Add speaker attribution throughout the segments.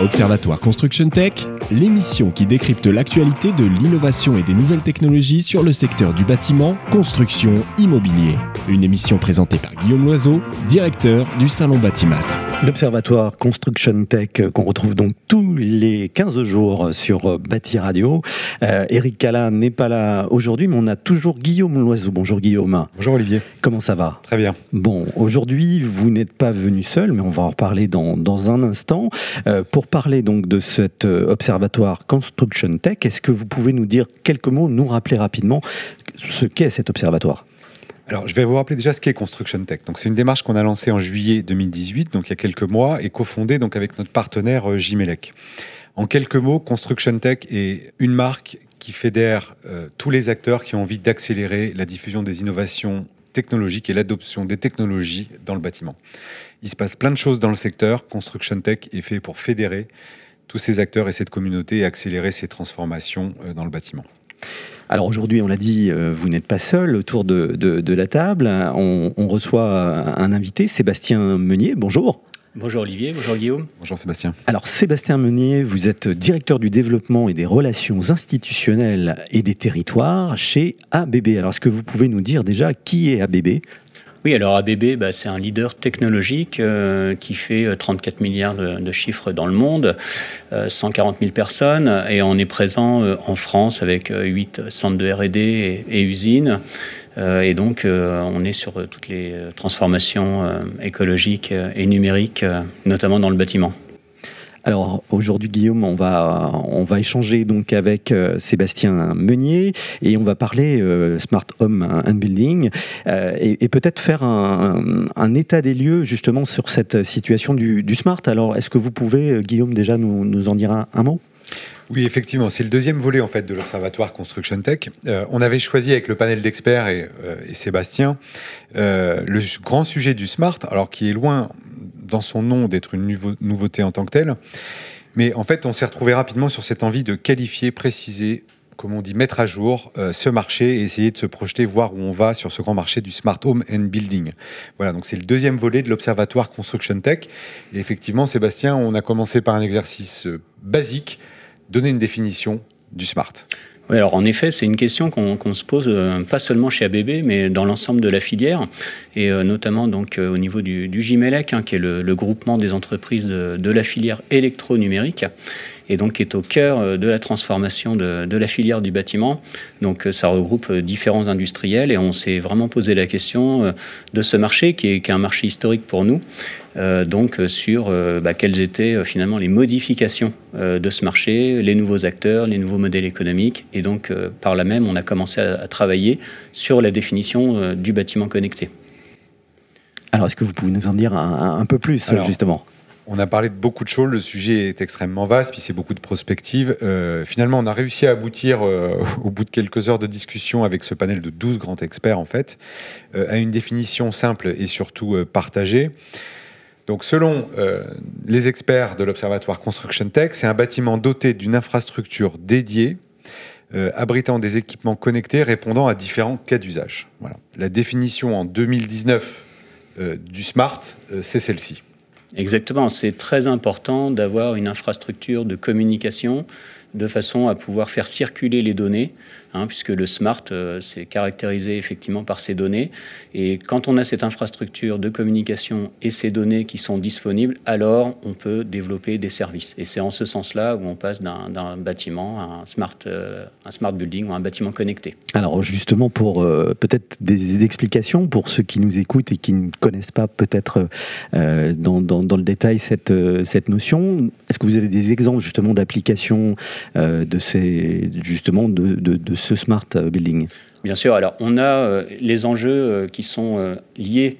Speaker 1: Observatoire Construction Tech, l'émission qui décrypte l'actualité de l'innovation et des nouvelles technologies sur le secteur du bâtiment, construction, immobilier. Une émission présentée par Guillaume Loiseau, directeur du Salon Batimat.
Speaker 2: L'Observatoire Construction Tech qu'on retrouve donc tous les 15 jours sur Bâti Radio. Euh, Eric Cala n'est pas là aujourd'hui, mais on a toujours Guillaume Loiseau. Bonjour Guillaume.
Speaker 3: Bonjour Olivier.
Speaker 2: Comment ça va?
Speaker 3: Très bien.
Speaker 2: Bon, aujourd'hui, vous n'êtes pas venu seul, mais on va en reparler dans, dans un instant. Euh, pour parler donc de cet euh, observatoire Construction Tech, est-ce que vous pouvez nous dire quelques mots, nous rappeler rapidement ce qu'est cet observatoire?
Speaker 3: Alors, je vais vous rappeler déjà ce qu'est Construction Tech. Donc, c'est une démarche qu'on a lancée en juillet 2018, donc il y a quelques mois, et cofondée donc avec notre partenaire euh, Jimelec. En quelques mots, Construction Tech est une marque qui fédère euh, tous les acteurs qui ont envie d'accélérer la diffusion des innovations technologiques et l'adoption des technologies dans le bâtiment. Il se passe plein de choses dans le secteur. Construction Tech est fait pour fédérer tous ces acteurs et cette communauté et accélérer ces transformations euh, dans le bâtiment.
Speaker 2: Alors aujourd'hui, on l'a dit, euh, vous n'êtes pas seul autour de, de, la table. On, on, reçoit un invité, Sébastien Meunier. Bonjour.
Speaker 4: Bonjour Olivier, bonjour Guillaume.
Speaker 3: Bonjour Sébastien.
Speaker 2: Alors Sébastien Meunier, vous êtes directeur du développement et des relations institutionnelles et des territoires chez ABB. Alors est-ce que vous pouvez nous dire déjà qui est ABB
Speaker 4: oui, alors ABB, bah, c'est un leader technologique euh, qui fait 34 euh, milliards de, chiffres dans le monde, 140 euh, 000 personnes, et on est présent en France avec 8 centres de RD et, et, usines. et donc, on est sur toutes les transformations écologiques et numériques, notamment dans le bâtiment.
Speaker 2: Alors aujourd'hui Guillaume, on va échanger donc avec euh, Sébastien Meunier et on va parler euh, smart home and building euh, et, peut-être faire un, état des lieux justement sur cette situation du, smart. Alors est-ce que vous pouvez Guillaume déjà nous, en dire un, mot?
Speaker 3: Oui, effectivement, c'est le deuxième volet en fait de l'observatoire Construction Tech. on avait choisi avec le panel d'experts et, Sébastien le grand sujet du smart, alors qui est loin dans son nom d'être une nouveauté en tant que telle. Mais en fait, on s'est retrouvé rapidement sur cette envie de qualifier, préciser, comme on dit, mettre à jour euh, ce marché et essayer de se projeter, voir où on va sur ce grand marché du smart home and building. Voilà, donc c'est le deuxième volet de l'observatoire Construction Tech. Et effectivement, Sébastien, on a commencé par un exercice euh, basique, donner une définition du smart
Speaker 4: alors en effet, c'est une question qu'on se pose euh, pas seulement chez ABB, mais dans l'ensemble de la filière, et euh, notamment donc euh, au niveau du, du GIMELEC, hein, qui est le, groupement des entreprises de, de la filière électronumérique et donc qui est au cœur euh, de la transformation de, de la filière du bâtiment. Donc euh, ça regroupe euh, différents industriels et on s'est vraiment posé la question de ce marché qui est, qui est un marché historique pour nous. Euh, donc sur bah, quelles étaient finalement les modifications de ce marché, les nouveaux acteurs, les nouveaux modèles économiques. Et donc par là même, on a commencé à, à travailler sur la définition du bâtiment connecté.
Speaker 2: Alors est-ce que vous pouvez nous en dire un, un peu plus justement?
Speaker 3: On a parlé de beaucoup de choses, le sujet est extrêmement vaste, puis c'est beaucoup de prospectives. Euh, finalement, on a réussi à aboutir, euh, au bout de quelques heures de discussion avec ce panel de 12 grands experts, en fait, euh, à une définition simple et surtout partagée. Donc, selon les experts de l'Observatoire Construction Tech, c'est un bâtiment doté d'une infrastructure dédiée, abritant des équipements connectés répondant à différents cas d'usage. Voilà. La définition en 2019 du SMART, c'est celle-ci.
Speaker 4: Exactement, c'est très important d'avoir une infrastructure de communication de façon à pouvoir faire circuler les données Hein, puisque le smart, euh, c'est caractérisé effectivement par ces données. Et quand on a cette infrastructure de communication et ces données qui sont disponibles, alors on peut développer des services. Et c'est en ce sens-là où on passe d'un bâtiment à un smart, euh, un smart building ou un bâtiment connecté.
Speaker 2: Alors justement, pour euh, peut-être des explications pour ceux qui nous écoutent et qui ne connaissent pas peut-être dans, dans, dans, le détail cette, cette notion, est-ce que vous avez des exemples justement d'applications de ces justement de ce smart building
Speaker 4: Bien sûr, alors on a euh, les enjeux euh, qui sont euh, liés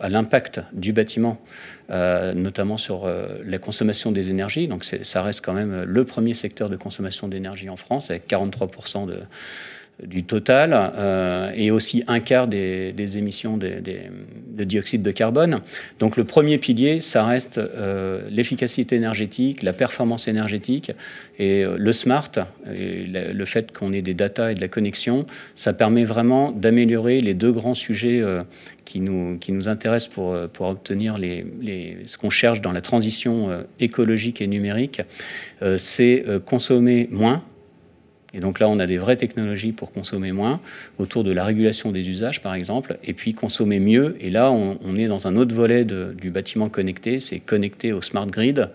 Speaker 4: à l'impact du bâtiment, notamment sur la consommation des énergies. Donc ça reste quand même le premier secteur de consommation d'énergie en France, avec 43% de, du total euh, et aussi un quart des, émissions de dioxyde de carbone. Donc le premier pilier, ça reste euh, l'efficacité énergétique, la performance énergétique et euh, le smart, le fait qu'on ait des data et de la connexion, ça permet vraiment d'améliorer les deux grands sujets qui, nous, qui nous intéressent pour, pour obtenir les, les, ce qu'on cherche dans la transition écologique et numérique. C'est consommer moins et donc là, on a des vraies technologies pour consommer moins, autour de la régulation des usages, par exemple, et puis consommer mieux. Et là, on, est dans un autre volet du bâtiment connecté, c'est connecté au smart grid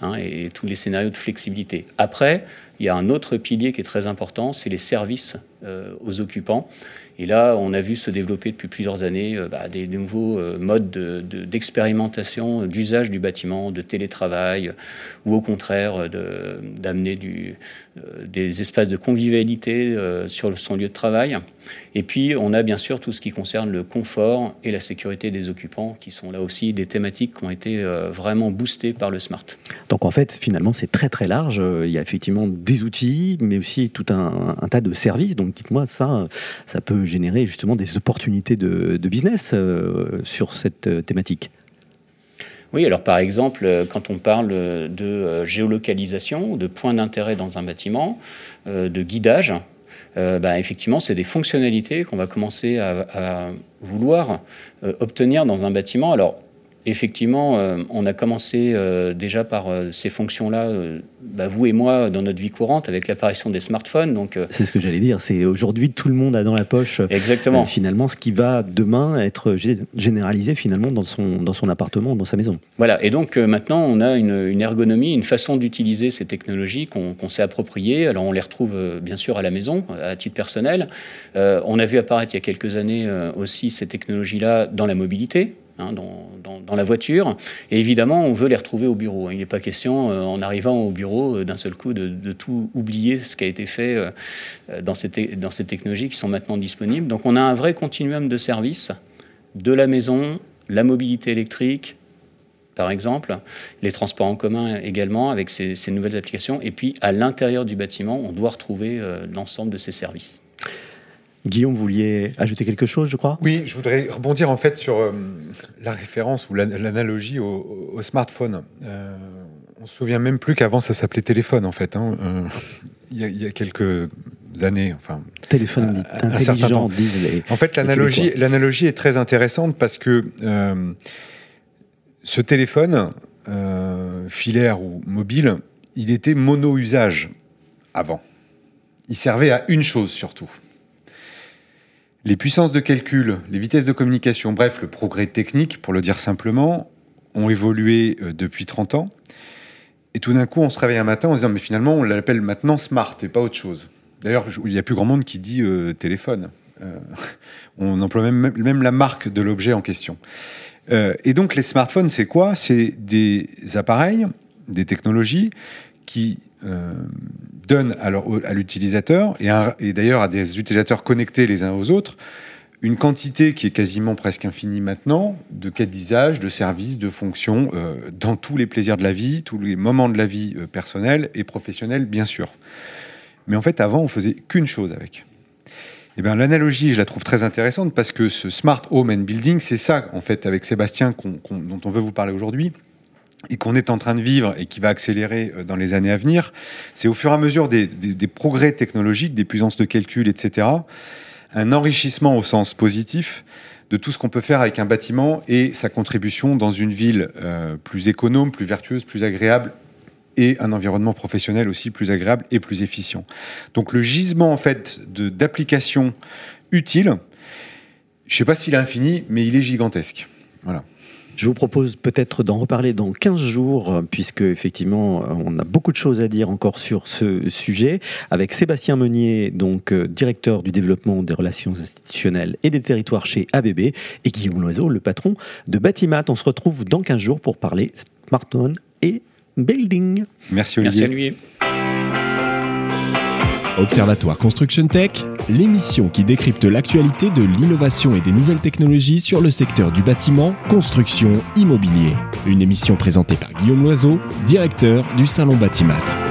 Speaker 4: hein, et tous les scénarios de flexibilité. Après, il y a un autre pilier qui est très important, c'est les services euh, aux occupants. Et là, on a vu se développer depuis plusieurs années euh, bah, des, nouveaux euh, modes d'expérimentation, d'usage du bâtiment, de télétravail, ou au contraire d'amener des espaces de convivialité sur son lieu de travail. Et puis, on a bien sûr tout ce qui concerne le confort et la sécurité des occupants, qui sont là aussi des thématiques qui ont été vraiment boostées par le smart.
Speaker 2: Donc en fait, finalement, c'est très très large. Il y a effectivement des outils, mais aussi tout un, tas de services. Donc dites-moi, ça, ça peut générer justement des opportunités de, business euh, sur cette euh, thématique
Speaker 4: oui, alors par exemple, euh, quand on parle de géolocalisation, de points d'intérêt dans un bâtiment, de guidage, bah, effectivement, c'est des fonctionnalités qu'on va commencer à vouloir obtenir dans un bâtiment. Alors, Effectivement, euh, on a commencé euh, déjà par euh, ces fonctions-là, bah, vous et moi, dans notre vie courante, avec l'apparition des smartphones. Donc,
Speaker 2: c'est ce que j'allais dire. C'est aujourd'hui tout le monde a dans la poche.
Speaker 4: Exactement.
Speaker 2: finalement, ce qui va demain être généralisé finalement dans son dans son appartement, dans sa maison.
Speaker 4: Voilà. Et donc maintenant, on a une, ergonomie, une façon d'utiliser ces technologies qu'on s'est appropriées. Alors, on les retrouve bien sûr à la maison, à titre personnel. on a vu apparaître il y a quelques années aussi ces technologies-là dans la mobilité. Hein, dans, la voiture. Et évidemment, on veut les retrouver au bureau. Il n'est pas question, euh, en arrivant au bureau, euh, d'un seul coup, de, tout oublier ce qui a été fait euh, dans, ces dans ces technologies qui sont maintenant disponibles. Donc on a un vrai continuum de services, de la maison, la mobilité électrique, par exemple, les transports en commun également avec ces, nouvelles applications. Et puis, à l'intérieur du bâtiment, on doit retrouver l'ensemble de ces services.
Speaker 2: Guillaume, vous vouliez ajouter quelque chose, je crois?
Speaker 3: Oui, je voudrais rebondir en fait sur euh, la référence ou l'analogie au, smartphone. Euh, on se souvient même plus qu'avant ça s'appelait téléphone en fait. Hein. Euh, il, y a, quelques années, enfin
Speaker 2: téléphone intelligent, disent les.
Speaker 3: En fait, l'analogie, l'analogie est très intéressante parce que ce téléphone filaire ou mobile, il était mono-usage avant. Il servait à une chose surtout les puissances de calcul, les vitesses de communication, bref, le progrès technique, pour le dire simplement, ont évolué euh, depuis 30 ans. Et tout d'un coup, on se réveille un matin en se disant, mais finalement, on l'appelle maintenant smart et pas autre chose. D'ailleurs, il n'y a plus grand monde qui dit euh, téléphone. Euh, on emploie même, même, la marque de l'objet en question. et donc, les smartphones, c'est quoi? C'est des appareils, des technologies qui donne à l'utilisateur, et, et d'ailleurs à des utilisateurs connectés les uns aux autres, une quantité qui est quasiment presque infinie maintenant de cas d'usage, de services, de fonctions euh, dans tous les plaisirs de la vie, tous les moments de la vie euh, personnelle et professionnelle, bien sûr. Mais en fait, avant, on faisait qu'une chose avec. Et eh bien, l'analogie, je la trouve très intéressante parce que ce smart home and building, c'est ça, en fait, avec Sébastien, dont on veut vous parler aujourd'hui et qu'on est en train de vivre et qui va accélérer euh, dans les années à venir, c'est au fur et à mesure des, progrès technologiques, des puissances de calcul, etc., un enrichissement au sens positif de tout ce qu'on peut faire avec un bâtiment et sa contribution dans une ville euh, plus économe, plus vertueuse, plus agréable et un environnement professionnel aussi plus agréable et plus efficient. Donc le gisement en fait d'applications utiles, je ne sais pas s'il est infini, mais il est gigantesque. Voilà.
Speaker 2: Je vous propose peut-être d'en reparler dans 15 jours, puisque effectivement, on a beaucoup de choses à dire encore sur ce sujet, avec Sébastien Meunier, donc euh, directeur du développement des relations institutionnelles et des territoires chez ABB, et Guillaume Loiseau, le patron de Batimat. On se retrouve dans 15 jours pour parler smartphone et building.
Speaker 3: Merci Olivier.
Speaker 4: Merci à lui.
Speaker 1: Observatoire Construction Tech, l'émission qui décrypte l'actualité de l'innovation et des nouvelles technologies sur le secteur du bâtiment, construction, immobilier. Une émission présentée par Guillaume Loiseau, directeur du Salon Batimat.